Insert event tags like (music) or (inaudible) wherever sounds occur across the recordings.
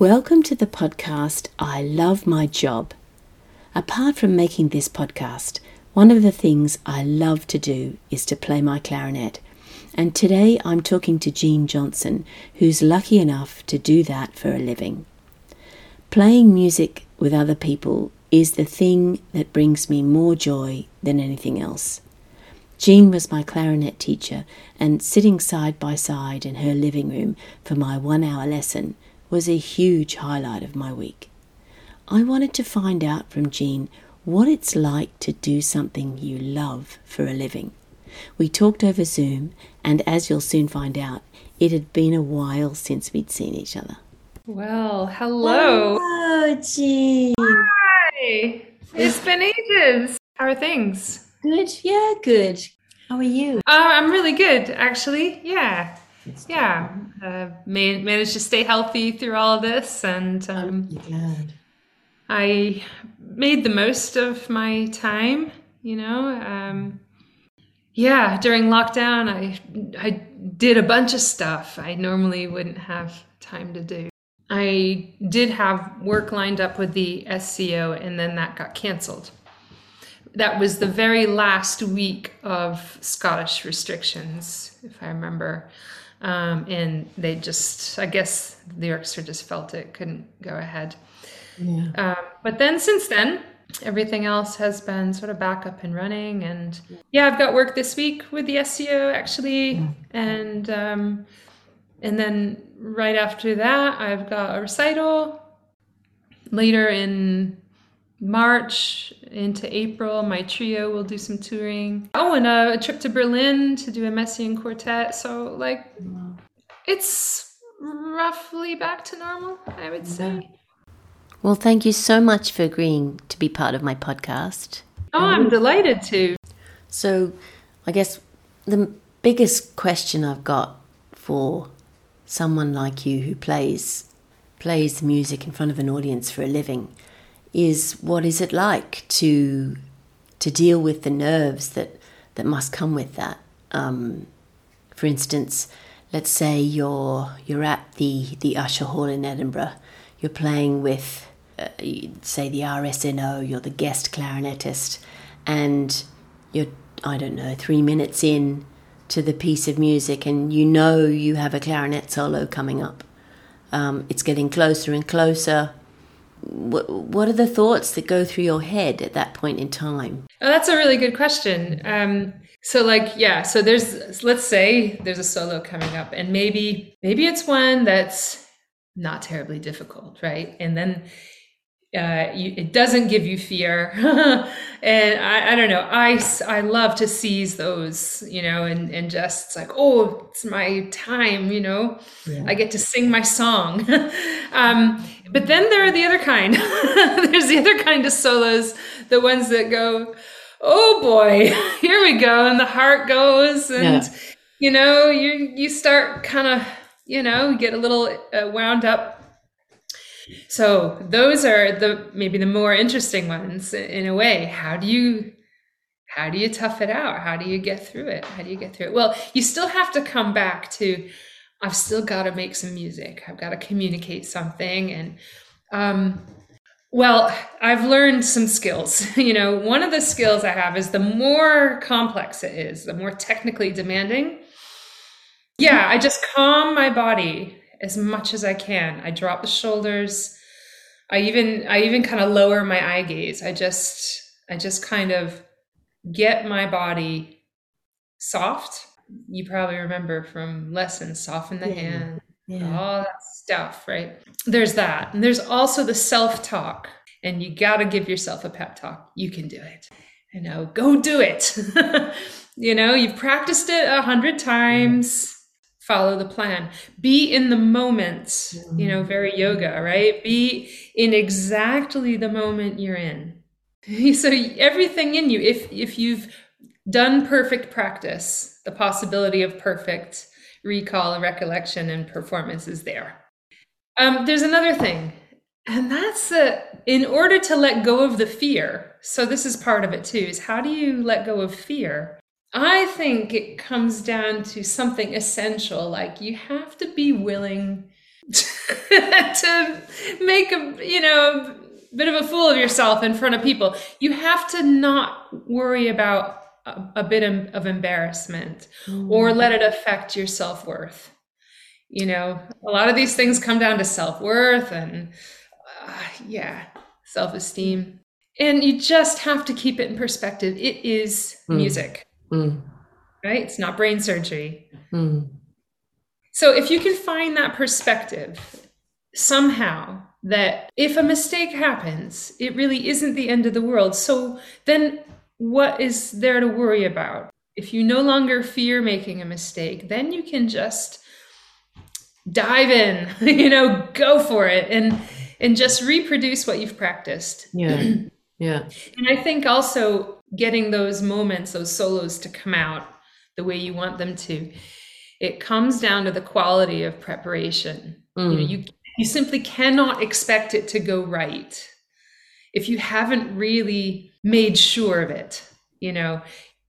Welcome to the podcast I Love My Job. Apart from making this podcast, one of the things I love to do is to play my clarinet. And today I'm talking to Jean Johnson, who's lucky enough to do that for a living. Playing music with other people is the thing that brings me more joy than anything else. Jean was my clarinet teacher, and sitting side by side in her living room for my one hour lesson was a huge highlight of my week. I wanted to find out from Jean what it's like to do something you love for a living. We talked over Zoom, and as you'll soon find out, it had been a while since we'd seen each other. Well, hello. Hello, Jean. Hi. It's been ages. How are things? Good, yeah, good. How are you? Uh, I'm really good, actually. Yeah. Yeah. Uh, man- managed to stay healthy through all of this, and um. I made the most of my time, you know. Um, yeah, during lockdown, I I did a bunch of stuff I normally wouldn't have time to do. I did have work lined up with the SCO, and then that got cancelled. That was the very last week of Scottish restrictions, if I remember. Um, and they just, I guess the orchestra just felt it couldn't go ahead. Yeah. Um, but then since then, everything else has been sort of back up and running. And yeah, I've got work this week with the SCO actually, and um, and then right after that, I've got a recital. Later in March into April, my trio will do some touring. Oh, and a, a trip to Berlin to do a Messiaen quartet. So like, it's roughly back to normal, I would say. Well, thank you so much for agreeing to be part of my podcast. Oh, I'm um, delighted to. So, I guess the biggest question I've got for someone like you who plays plays music in front of an audience for a living is what is it like to to deal with the nerves that that must come with that? Um, for instance, let's say you're you're at the the Usher Hall in Edinburgh. You're playing with, uh, say, the RSNO. You're the guest clarinetist, and you're I don't know three minutes in to the piece of music, and you know you have a clarinet solo coming up. Um, it's getting closer and closer. What, what are the thoughts that go through your head at that point in time? Oh, that's a really good question. Um, so, like, yeah, so there's, let's say there's a solo coming up, and maybe, maybe it's one that's not terribly difficult, right? And then uh, you, it doesn't give you fear. (laughs) and I, I don't know, I, I love to seize those, you know, and, and just it's like, oh, it's my time, you know, I get to sing my song. (laughs) um, but then there are the other kind. (laughs) There's the other kind of solos, the ones that go, oh boy, here we go. And the heart goes and, Yeah. you know, you, you start kind of, you know, you get a little uh, wound up so those are the maybe the more interesting ones in a way. How do you how do you tough it out? How do you get through it? How do you get through it? Well, you still have to come back to I've still got to make some music. I've got to communicate something and um well, I've learned some skills. (laughs) You know, one of the skills I have is the more complex it is, the more technically demanding. Yeah, I just calm my body as much as I can. I drop the shoulders. I even I even kind of lower my eye gaze. I just I just kind of get my body soft. You probably remember from lessons, soften the Yeah. hand, Yeah. all that stuff, right? There's that. And there's also the self-talk. And you got to give yourself a pep talk. You can do it. You know, go do it. (laughs) you know, you've practiced it a hundred times. Follow the plan. Be in the moment. You know, very yoga, right? Be in exactly the moment you're in. (laughs) So everything in you, if if you've done perfect practice, the possibility of perfect recall recollection and performance is there. Um, there's another thing, and that's that in order to let go of the fear, so this is part of it too, is how do you let go of fear? I think it comes down to something essential, like you have to be willing (laughs) to make a you know bit of a fool of yourself in front of people. You have to not worry about a, a bit of embarrassment mm. or let it affect your self worth. You know, a lot of these things come down to self worth and, uh, yeah, self esteem. And you just have to keep it in perspective. It is mm. music, mm. right? It's not brain surgery. Mm. So if you can find that perspective somehow, that if a mistake happens, it really isn't the end of the world. So then what is there to worry about? If you no longer fear making a mistake, then you can just dive in, (laughs) you know, go for it and and just reproduce what you've practiced. Yeah. (clears throat) Yeah. and I think also getting those moments, those solos to come out the way you want them to, it comes down to the quality of preparation. Mm. You know, you you simply cannot expect it to go right if you haven't really made sure of it. You know,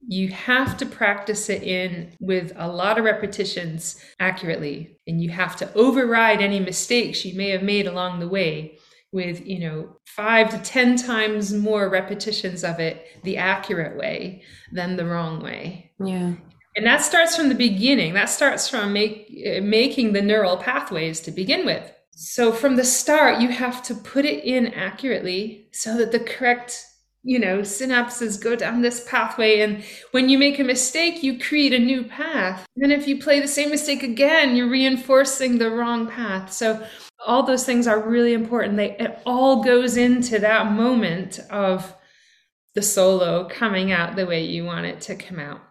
you have to practice it in with a lot of repetitions accurately, and you have to override any mistakes you may have made along the way with you know five to ten times more repetitions of it the accurate way than the wrong way yeah and that starts from the beginning that starts from make, eh, making the neural pathways to begin with so from the start, you have to put it in accurately so that the correct, you know, synapses go down this pathway. And when you make a mistake, you create a new path. And if you play the same mistake again, you're reinforcing the wrong path. So all those things are really important. They it all goes into that moment of the solo coming out the way you want it to come out.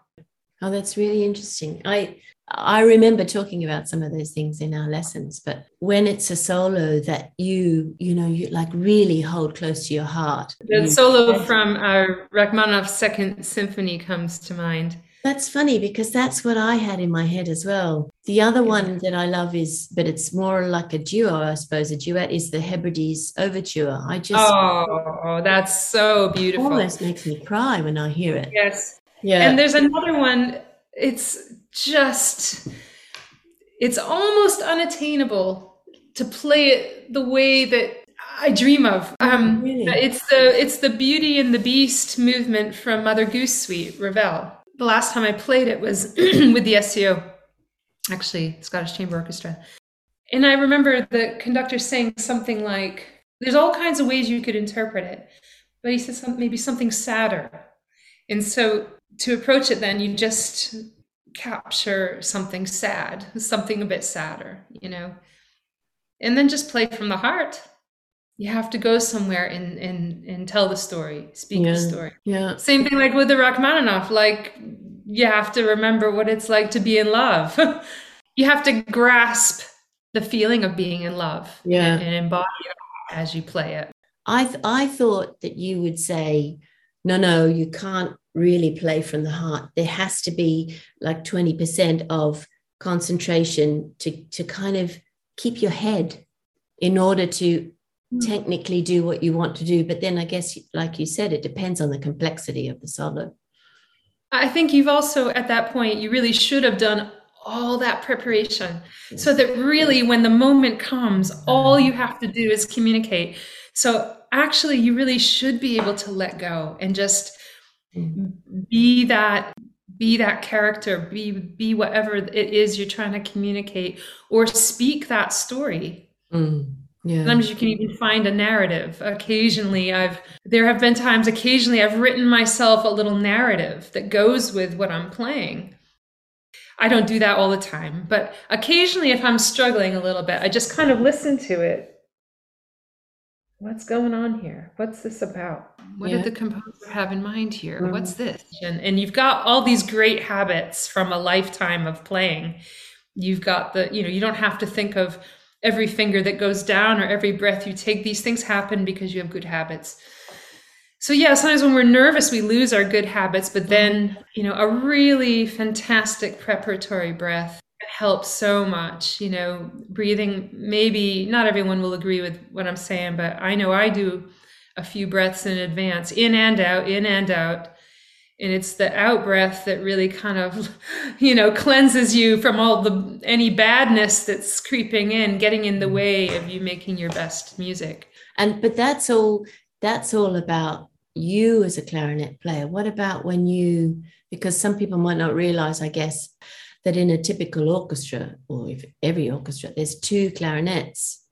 Oh, that's really interesting. I I remember talking about some of those things in our lessons, but when it's a solo that you, you know, you like really hold close to your heart. The solo from uh, Rachmaninoff's Second Symphony comes to mind. That's funny because that's what I had in my head as well. The other one that I love is, but it's more like a duo, I suppose. A duet is the Hebrides Overture. I just oh, that's so beautiful. Almost makes me cry when I hear it. Yes, yeah. And there's another one. It's just it's almost unattainable to play it the way that I dream of. Um, really? It's the it's the Beauty and the Beast movement from Mother Goose Suite, Ravel. The last time I played it was (clears throat) with the SCO, actually Scottish Chamber Orchestra, and I remember the conductor saying something like, "There's all kinds of ways you could interpret it," but he said some, maybe something sadder, and so to approach it, then you just capture something sad, something a bit sadder, you know, and then just play from the heart. You have to go somewhere and and and tell the story, speak yeah. the story. Yeah. Same thing like with the Rachmaninoff. Like you have to remember what it's like to be in love. (laughs) you have to grasp the feeling of being in love. Yeah. And, and embody it as you play it. I th- I thought that you would say, no, no, you can't really play from the heart. There has to be like 20% of concentration to, to kind of keep your head in order to. Hmm. technically do what you want to do. But then I guess, like you said, it depends on the complexity of the solo. I think you've also, at that point, you really should have done all that preparation so that really when the moment comes mm-hmm. all you have to do is communicate. So actually you really should be able to let go and just mm. be that be that character be be whatever it is you're trying to communicate or speak that story. Mm, yeah. sometimes you can even find a narrative occasionally i've there have been times occasionally i've written myself a little narrative that goes with what i'm playing i don't do that all the time but occasionally if i'm struggling a little bit i just kind of listen to it what's going on here? What's this about? What yeah. did the composer have in mind here? Mm-hmm. What's this? And, and you've got all these great habits from a lifetime of playing. You've got the, you know, you don't have to think of every finger that goes down or every breath you take. These things happen because you have good habits. So yeah, sometimes when we're nervous, we lose our good habits, but then, you know, a really fantastic preparatory breath helps so much. You know, breathing, maybe not everyone will agree with what I'm saying, but I know I do a few breaths in advance, in and out, in and out. And it's the out breath that really kind of (laughs) you know cleanses you from all the any badness that's creeping in getting in the mm. way of you making your best music. And but that's all that's all about you as a clarinet player. What about when you because some people might not realize i guess that in a typical orchestra or if every orchestra there's two clarinets.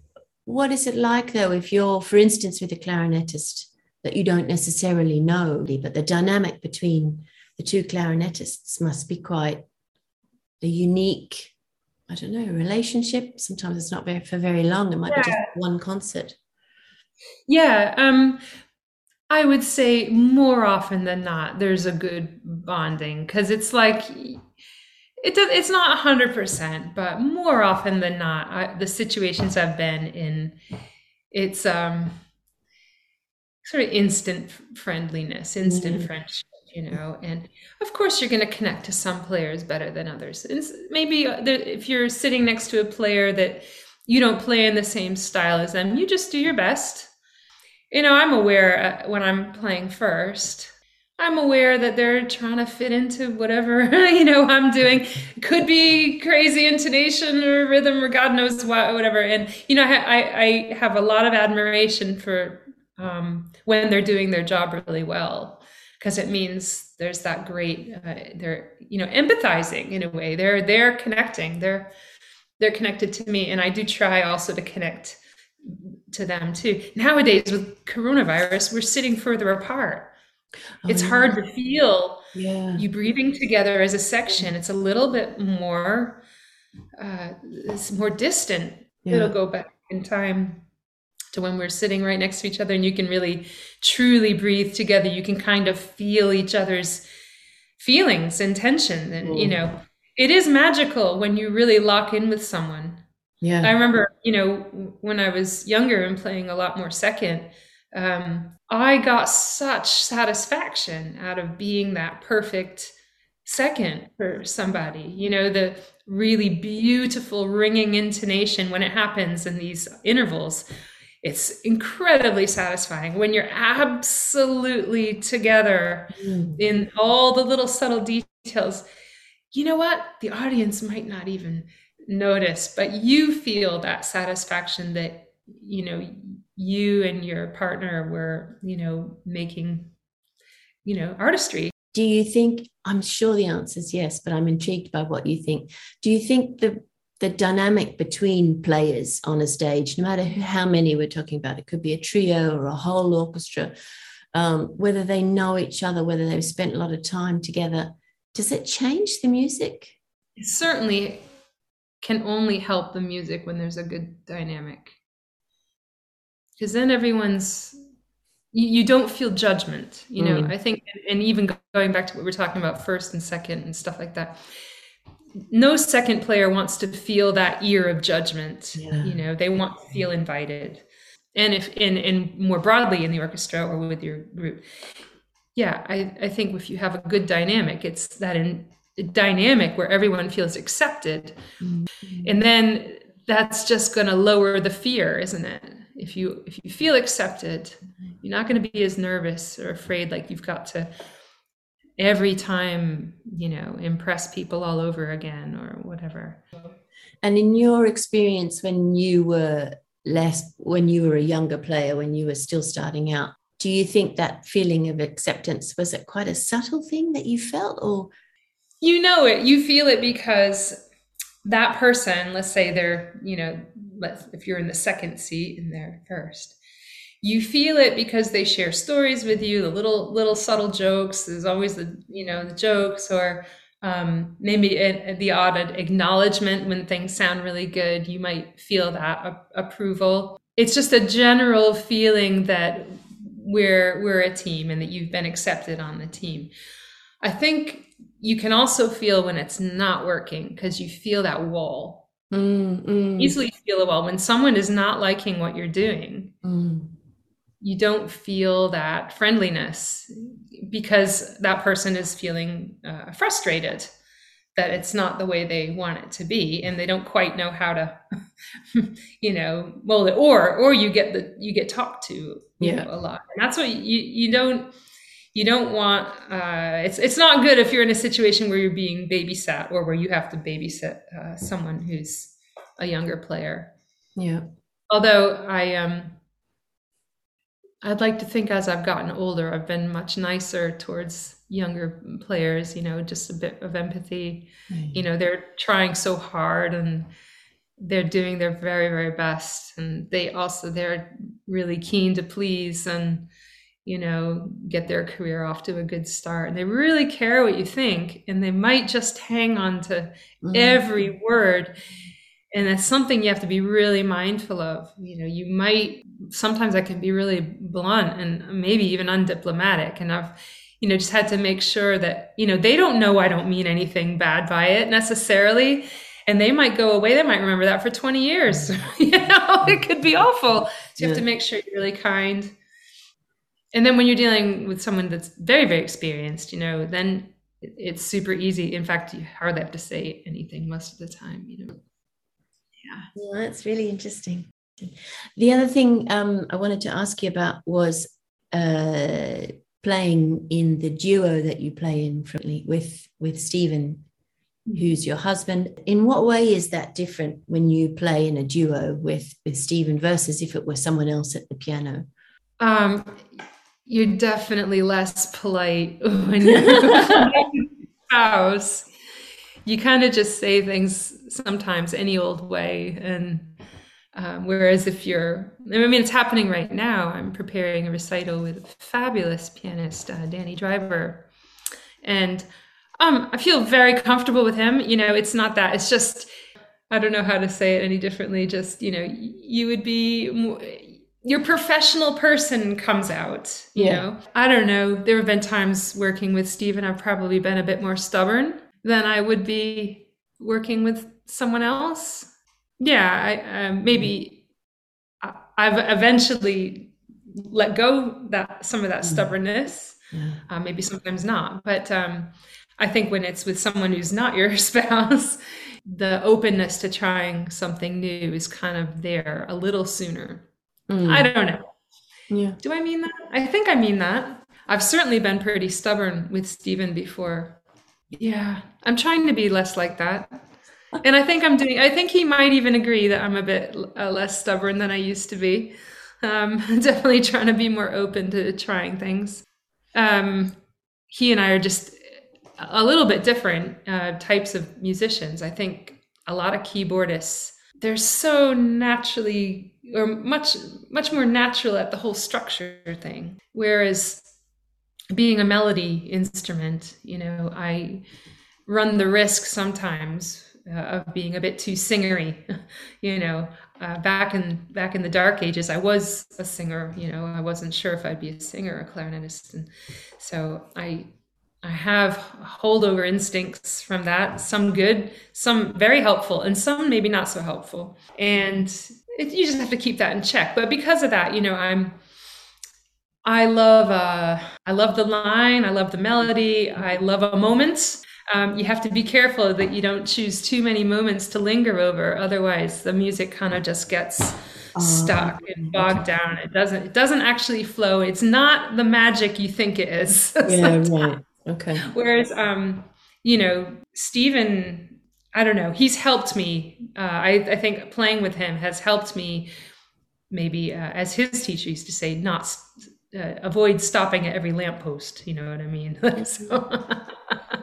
What is it like though if you're for instance with a clarinetist that you don't necessarily know, but the dynamic between the two clarinetists must be quite a unique, I don't know, relationship. Sometimes it's not very for very long. It might yeah. be just one concert. Yeah. Um, I would say more often than not, there's a good bonding because it's like it does, it's not 100%, but more often than not, I, the situations I've been in, it's um sort of instant friendliness, instant mm. friendship, you know. And of course, you're going to connect to some players better than others. And maybe uh, if you're sitting next to a player that you don't play in the same style as them, you just do your best. You know, I'm aware uh, when I'm playing first. I'm aware that they're trying to fit into whatever (laughs) you know I'm doing. Could be crazy intonation or rhythm or God knows what, whatever. And you know, I, I have a lot of admiration for um, when they're doing their job really well because it means there's that great uh, they're you know empathizing in a way. They're they're connecting. They're they're connected to me and i do try also to connect to them too. Nowadays with coronavirus we're sitting further apart. Oh, it's hard to feel yeah. you breathing together as a section. It's a little bit more uh, it's more distant. Yeah. it'll go back in time to when we're sitting right next to each other and you can really truly breathe together. You can kind of feel each other's feelings and tension and mm. you know it is magical when you really lock in with someone. Yeah. I remember you know when i was younger and playing a lot more second um, i got such satisfaction out of being that perfect second for somebody. You know the really beautiful ringing intonation when it happens in these intervals it's incredibly satisfying when you're absolutely together mm. in all the little subtle details. You know what? The audience might not even notice, but you feel that satisfaction that, you know, you and your partner were, you know, making, you know, artistry. Do you think, I'm sure the answer is yes, but I'm intrigued by what you think. Do you think the the dynamic between players on a stage, no matter how many we're talking about, it could be a trio or a whole orchestra, um, whether they know each other, whether they've spent a lot of time together, does it change the music? It certainly can only help the music when there's a good dynamic. Because then everyone's, you, you, don't feel judgment. You know, mm. I think, and even going back to what we are talking about first and second and stuff like that, no second player wants to feel that ear of judgment. Yeah. you know they want to feel invited. And if in in more broadly in the orchestra or with your group. Yeah i i think if you have a good dynamic it's that in dynamic where everyone feels accepted. Mm-hmm. and then that's just going to lower the fear isn't it? If you if you feel accepted you're not going to be as nervous or afraid like you've got to every time, you know, impress people all over again or whatever. And in your experience, when you were less, when you were a younger player, when you were still starting out, do you think that feeling of acceptance was it quite a subtle thing that you felt or? You know it, you feel it because that person, let's say they're, you know, let's, if you're in the second seat and they're first, you feel it because they share stories with you the little little subtle jokes there's always the you know the jokes or um, maybe a, a, the odd acknowledgement when things sound really good you might feel that a- approval. It's just a general feeling that we're we're a team and that you've been accepted on the team. I think you can also feel when it's not working because you feel that wall. Mm, mm. easily feel a wall when someone is not liking what you're doing. Mm you don't feel that friendliness because that person is feeling uh, frustrated that it's not the way they want it to be and they don't quite know how to (laughs) you know mold it or or you get the you get talked to yeah know, a lot and that's what you you don't you don't want uh, it's it's not good if you're in a situation where you're being babysat or where you have to babysit uh, someone who's a younger player. Yeah. Although I um I'd like to think as I've gotten older, I've been much nicer towards younger players, you know, just a bit of empathy. Mm. You know, they're trying so hard and they're doing their very, very best. And they also, they're really keen to please and, you know, get their career off to a good start. And they really care what you think. And they might just hang on to mm. every word and that's something you have to be really mindful of you know you might sometimes i can be really blunt and maybe even undiplomatic and i've you know just had to make sure that you know they don't know i don't mean anything bad by it necessarily. And they might go away. They might remember that for 20 years. Mm. (laughs) You know it could be awful. So you yeah. have to make sure you're really kind. And then when you're dealing with someone that's very very experienced you know then it's super easy. In fact you hardly have to say anything most of the time you know. Yeah. Well, that's really interesting. The other thing um, I wanted to ask you about was uh, playing in the duo that you play in with with Stephen, who's your husband. In what way is that different when you play in a duo with with Stephen versus if it were someone else at the piano? Um, you're definitely less polite (laughs) when you're (laughs) house you kind of just say things sometimes any old way and um, whereas if you're i mean it's happening right now. I'm preparing a recital with a fabulous pianist uh, danny driver. And um, i feel very comfortable with him. You know it's not that it's just i don't know how to say it any differently. Just you know you would be more, your professional person comes out you yeah. know? I don't know. There have been times working with stephen i've probably been a bit more stubborn than I would be working with someone else. Yeah, I, uh, maybe I've eventually let go that some of that mm. stubbornness. Yeah. Uh, maybe sometimes not, but um, I think when it's with someone who's not your (laughs) spouse, the openness to trying something new is kind of there a little sooner. Mm. I don't know. Yeah. Do I mean that? I think I mean that. I've certainly been pretty stubborn with Stephen before yeah, I'm trying to be less like that. And I think I'm doing, I think he might even agree that I'm a bit uh, less stubborn than I used to be. Um, (laughs) definitely trying to be more open to trying things. Um, he and I are just a little bit different uh, types of musicians. I think a lot of keyboardists, they're so naturally or much much more natural at the whole structure thing whereas being a melody instrument, you know, I run the risk sometimes uh, of being a bit too singery. (laughs) you know, uh, back in back in the dark ages, I was a singer. You know, I wasn't sure if I'd be a singer or a clarinetist, and so I I have holdover instincts from that. Some good, some very helpful, and some maybe not so helpful. And it, you just have to keep that in check. But because of that, you know, I'm I love uh, I love the line. I love the melody. I love a moment. Um, you have to be careful that you don't choose too many moments to linger over. Otherwise, the music kind of just gets oh, stuck and bogged down. It doesn't. It doesn't actually flow. It's not the magic you think it is. (laughs) yeah, right. Okay. Whereas, um, you know, Stephen, I don't know. He's helped me. Uh, I, I think playing with him has helped me. Maybe, uh, as his teacher used to say, not uh, avoid stopping at every lamppost. You know what I mean? (laughs) so, (laughs)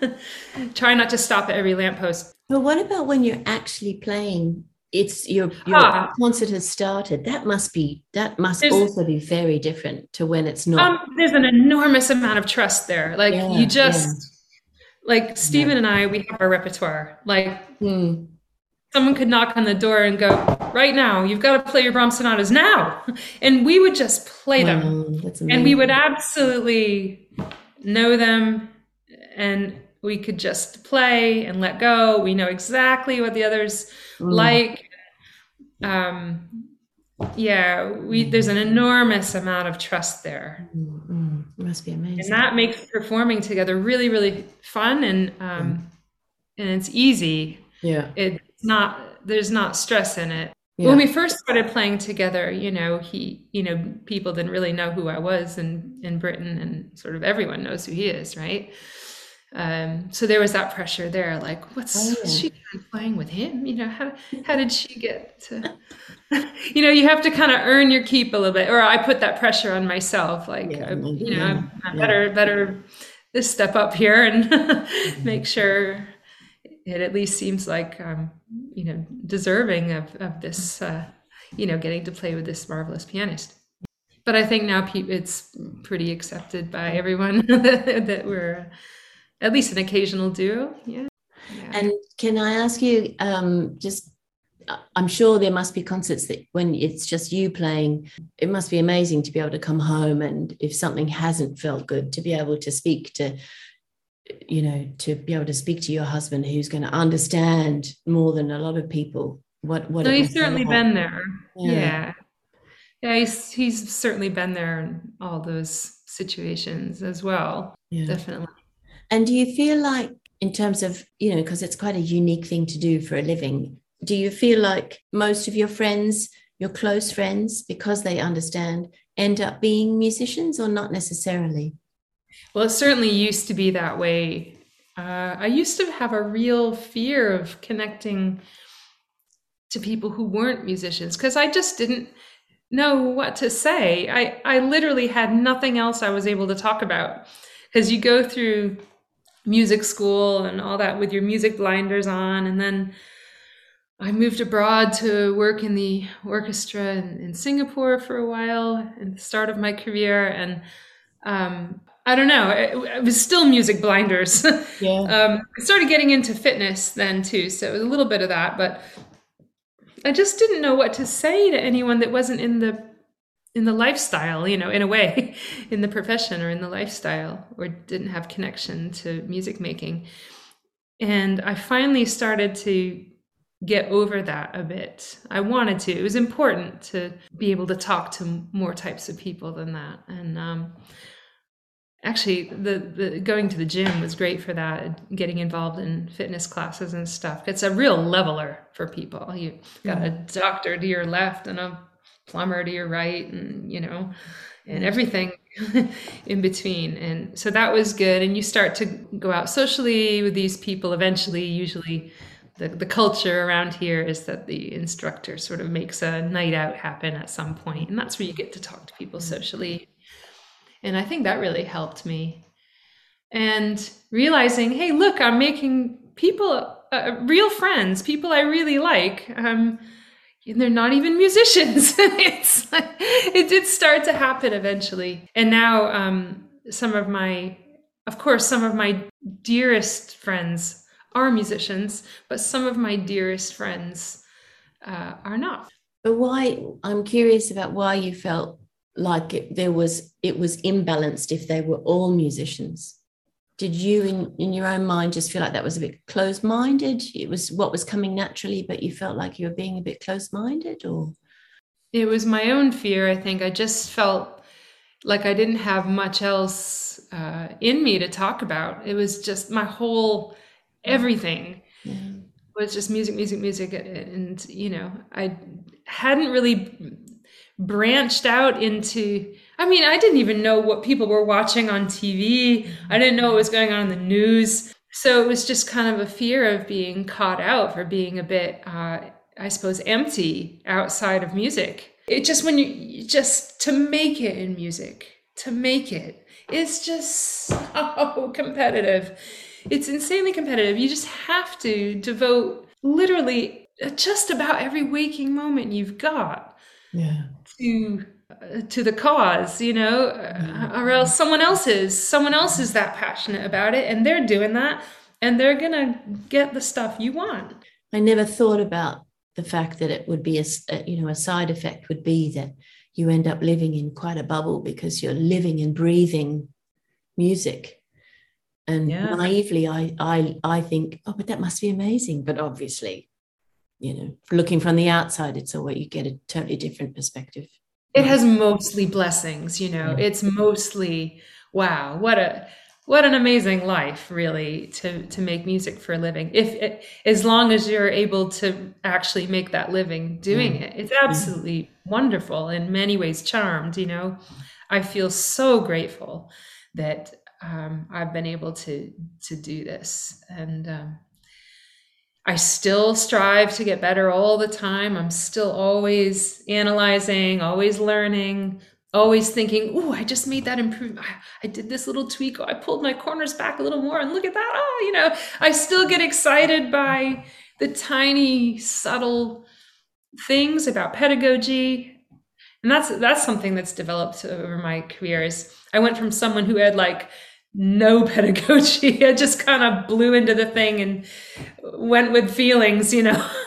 (laughs) try not to stop at every lamppost. But what about when you're actually playing? It's your your ah, concert has started. That must be that must also be very different to when it's not. Um, there's an enormous amount of trust there. Like yeah, you just yeah. like Stephen yeah. and I, we have our repertoire. Like hmm someone could knock on the door and go, right now, you've got to play your Brahms sonatas now. (laughs) And we would just play them. Wow, and we would absolutely know them and we could just play and let go. We know exactly what the others mm. like. Um, yeah, we there's an enormous amount of trust there. Mm, mm. Must be amazing. And that makes performing together really, really fun and um, and it's easy. Yeah. It not there's not stress in it Yeah. When we first started playing together, you know, he, you know, people didn't really know who I was in in Britain, and sort of everyone knows who he is, right? Um, so there was that pressure there, like, what's, oh, what's she playing with him? You know, how how did she get to? (laughs) you know, you have to kind of earn your keep a little bit, or I put that pressure on myself, like, yeah, uh, you know, yeah, I better better step up here and (laughs) mm-hmm. make sure it at least seems like um, you know deserving of of this uh, you know getting to play with this marvelous pianist but i think now it's pretty accepted by everyone (laughs) that we're at least an occasional duo yeah, yeah. and can i ask you um, just i'm sure there must be concerts that when it's just you playing it must be amazing to be able to come home and if something hasn't felt good to be able to speak to you know to be able to speak to your husband who's going to understand more than a lot of people what what no, he's certainly been there. Yeah. yeah. Yeah he's he's certainly been there in all those situations as well. Yeah. definitely and do you feel like in terms of you know because it's quite a unique thing to do for a living do you feel like most of your friends your close friends because they understand end up being musicians or not necessarily well, it certainly used to be that way. Uh, I used to have a real fear of connecting to people who weren't musicians because I just didn't know what to say. I, I literally had nothing else I was able to talk about because you go through music school and all that with your music blinders on. And then I moved abroad to work in the orchestra in, in Singapore for a while at the start of my career. And um, I don't know. It, it, was still music blinders. (laughs) Yeah. um, I started getting into fitness then too, so it was a little bit of that. But I just didn't know what to say to anyone that wasn't in the in the lifestyle, you know, in a way, (laughs) in the profession or in the lifestyle, or didn't have connection to music making. And I finally started to get over that a bit. I wanted to. It was important to be able to talk to more types of people than that. And um, actually the, the going to the gym was great for that getting involved in fitness classes and stuff it's a real leveler for people you got a doctor to your left and a plumber to your right and you know and everything (laughs) in between. And so that was good. And you start to go out socially with these people eventually. Usually the, the culture around here is that the instructor sort of makes a night out happen at some point and that's where you get to talk to people socially. And I think that really helped me. And realizing, hey, look, I'm making people uh, real friends, people I really like. Um, and they're not even musicians. (laughs) it's like, it did start to happen eventually. And now, um, some of my, of course, some of my dearest friends are musicians, but some of my dearest friends uh, are not. But why? I'm curious about why you felt like it, there was it was imbalanced if they were all musicians did you in, in your own mind just feel like that was a bit closed-minded? It was what was coming naturally but you felt like you were being a bit closed-minded or? It was my own fear i think. I just felt like i didn't have much else uh, in me to talk about. It was just my whole everything yeah. was just music music music and you know i hadn't really branched out into I mean, I didn't even know what people were watching on TV. I didn't know what was going on in the news. So it was just kind of a fear of being caught out for being a bit, uh, I suppose, empty outside of music. It just, when you just to make it in music, to make it, it's just (laughs) so competitive. It's insanely competitive. You just have to devote literally just about every waking moment you've got yeah to to the cause you know mm-hmm. or else someone else is someone else is that passionate about it and they're doing that and they're gonna get the stuff you want i never thought about the fact that it would be a, a you know a side effect would be that you end up living in quite a bubble because you're living and breathing music and yeah. naively I, I i think oh but that must be amazing but obviously you know, looking from the outside, it's a way you get a totally different perspective. It has mostly blessings, you know. It's mostly wow, what a what an amazing life really to to make music for a living if it, as long as you're able to actually make that living doing mm. it it's absolutely mm. wonderful in many ways charmed you know i feel so grateful that um, i've been able to to do this and um, I still strive to get better all the time. I'm still always analyzing, always learning, always thinking, oh, I just made that improvement. I, I, did this little tweak. I pulled my corners back a little more and look at that. Oh, you know, I still get excited by the tiny, subtle things about pedagogy. And that's that's something that's developed over my career is I went from someone who had like no (laughs) pedagogy. I just kind of blew into the thing and went with feelings, you know. (laughs)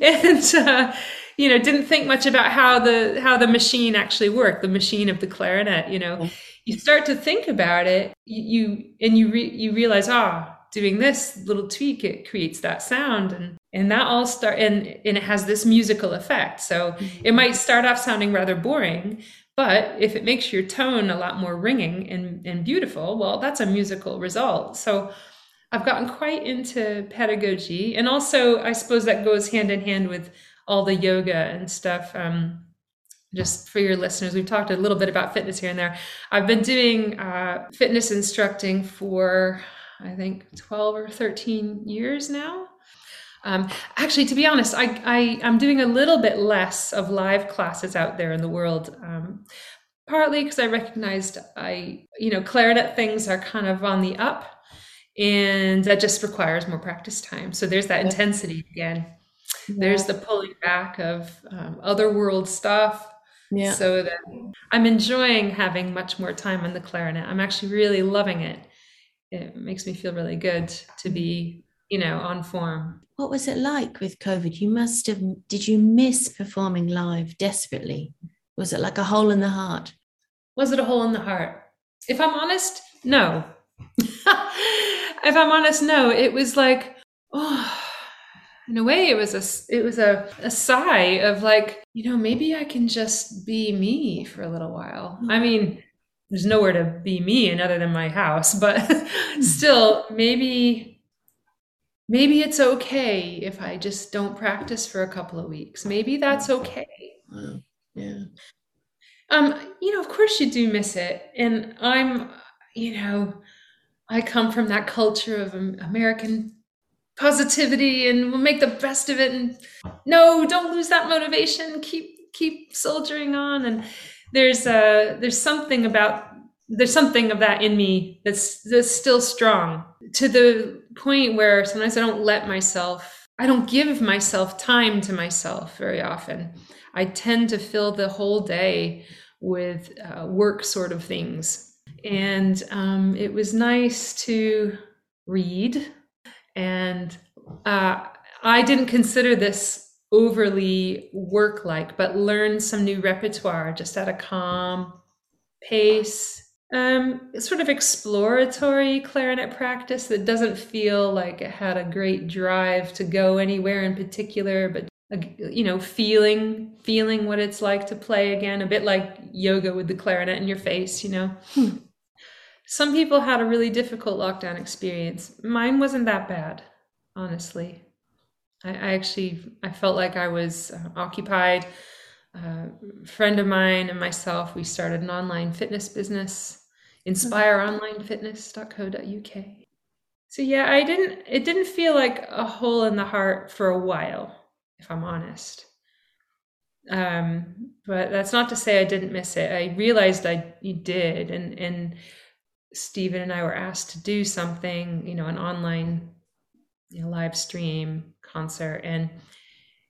and uh, you know didn't think much about how the how the machine actually worked the machine of the clarinet you know you start to think about it you, and you re, you realize ah oh, doing this little tweak it creates that sound and and that all start and and it has this musical effect so mm-hmm. it might start off sounding rather boring but if it makes your tone a lot more ringing and, and beautiful well that's a musical result so I've gotten quite into pedagogy. And also, I suppose that goes hand in hand with all the yoga and stuff. Um, just for your listeners, we've talked a little bit about fitness here and there. I've been doing uh, fitness instructing for, I think, 12 or 13 years now. Um, actually, to be honest, I, I, am doing a little bit less of live classes out there in the world. Um, partly because I recognized I, you know, clarinet things are kind of on the up and that just requires more practice time. So there's that intensity again yeah. there's the pulling back of um, other world stuff yeah. so that i'm enjoying having much more time on the clarinet i'm actually really loving it it makes me feel really good to be you know on form. What was it like with covid? You must have did you miss performing live desperately? Was it like a hole in the heart? Was it a hole in the heart? If i'm honest no. (laughs) If i'm honest no. It was like oh in a way it was a it was a, a sigh of like you know maybe i can just be me for a little while. I hmm. mean there's nowhere to be me in other than my house but (laughs) hmm. still maybe maybe it's okay if i just don't practice for a couple of weeks. Maybe that's hmm. okay. Wow. yeah. Um you know of course you do miss it. And i'm you know i come from that culture of american positivity and we'll make the best of it and no don't lose that motivation. Keep keep soldiering on. And there's a there's something about there's something of that in me that's that's still strong to the point where sometimes I don't let myself I don't give myself time to myself very often. I tend to fill the whole day with uh, work sort of things. And um, it was nice to read and uh, I didn't consider this overly work like, but learn some new repertoire just at a calm pace. Um, sort of exploratory clarinet practice that doesn't feel like it had a great drive to go anywhere in particular, but you know, feeling feeling what it's like to play again, a bit like yoga with the clarinet in your face, you know. Hmm. Some people had a really difficult lockdown experience. Mine wasn't that bad, honestly. I, I actually I felt like I was uh, occupied. Uh, a friend of mine and myself, we started an online fitness business, inspireonlinefitness.co.uk. So yeah, I didn't it didn't feel like a hole in the heart for a while, if I'm honest. Um, but that's not to say I didn't miss it. I realized I did, and and Stephen and I were asked to do something, you know, an online you know, live stream concert. And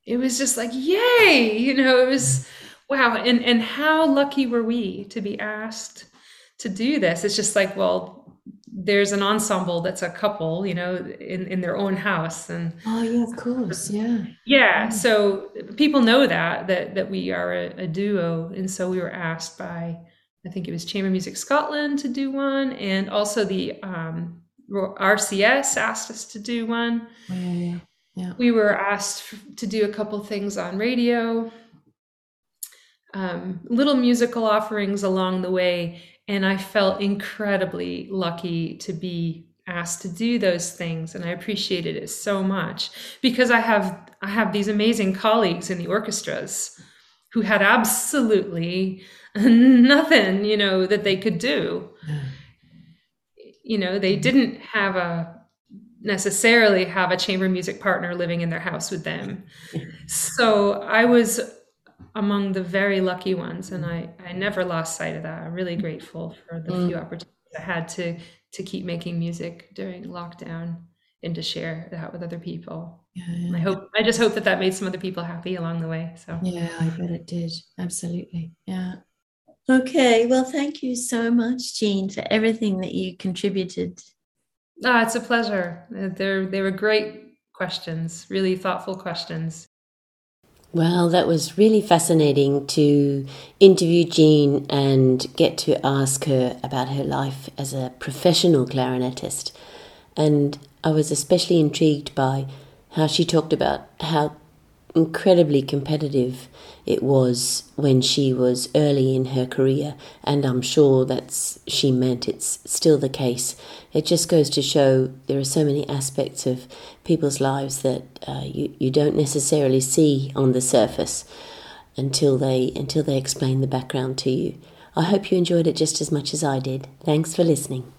it was just like, yay, you know, it was wow. And and how lucky were we to be asked to do this? It's just like, well, there's an ensemble that's a couple, you know, in, in their own house. And oh yeah, of course. Yeah. Yeah. So people know that that that we are a, a duo. And so we were asked by I think it was Chamber Music Scotland to do one, and also the um, RCS asked us to do one. Oh, yeah, yeah, yeah. We were asked to do a couple things on radio, um, little musical offerings along the way, And I felt incredibly lucky to be asked to do those things and I appreciated it so much because I have I have these amazing colleagues in the orchestras who had absolutely (laughs) nothing, you know, that they could do. Yeah. You know, they didn't have a necessarily have a chamber music partner living in their house with them. So I was among the very lucky ones and I, I never lost sight of that. I'm really grateful for the mm. few opportunities I had to to keep making music during lockdown and to share that with other people. Yeah. I hope I just hope that that made some other people happy along the way. So yeah, I bet it did. Absolutely. Yeah. Okay. Well, thank you so much, Jean, for everything that you contributed. Ah, it's a pleasure. They're they were great questions, really thoughtful questions. Well, that was really fascinating to interview Jean and get to ask her about her life as a professional clarinetist. And I was especially intrigued by how she talked about how incredibly competitive it was when she was early in her career, and I'm sure that's she meant it's still the case. It just goes to show there are so many aspects of people's lives that uh, you you don't necessarily see on the surface until they until they explain the background to you. I hope you enjoyed it just as much as I did. Thanks for listening.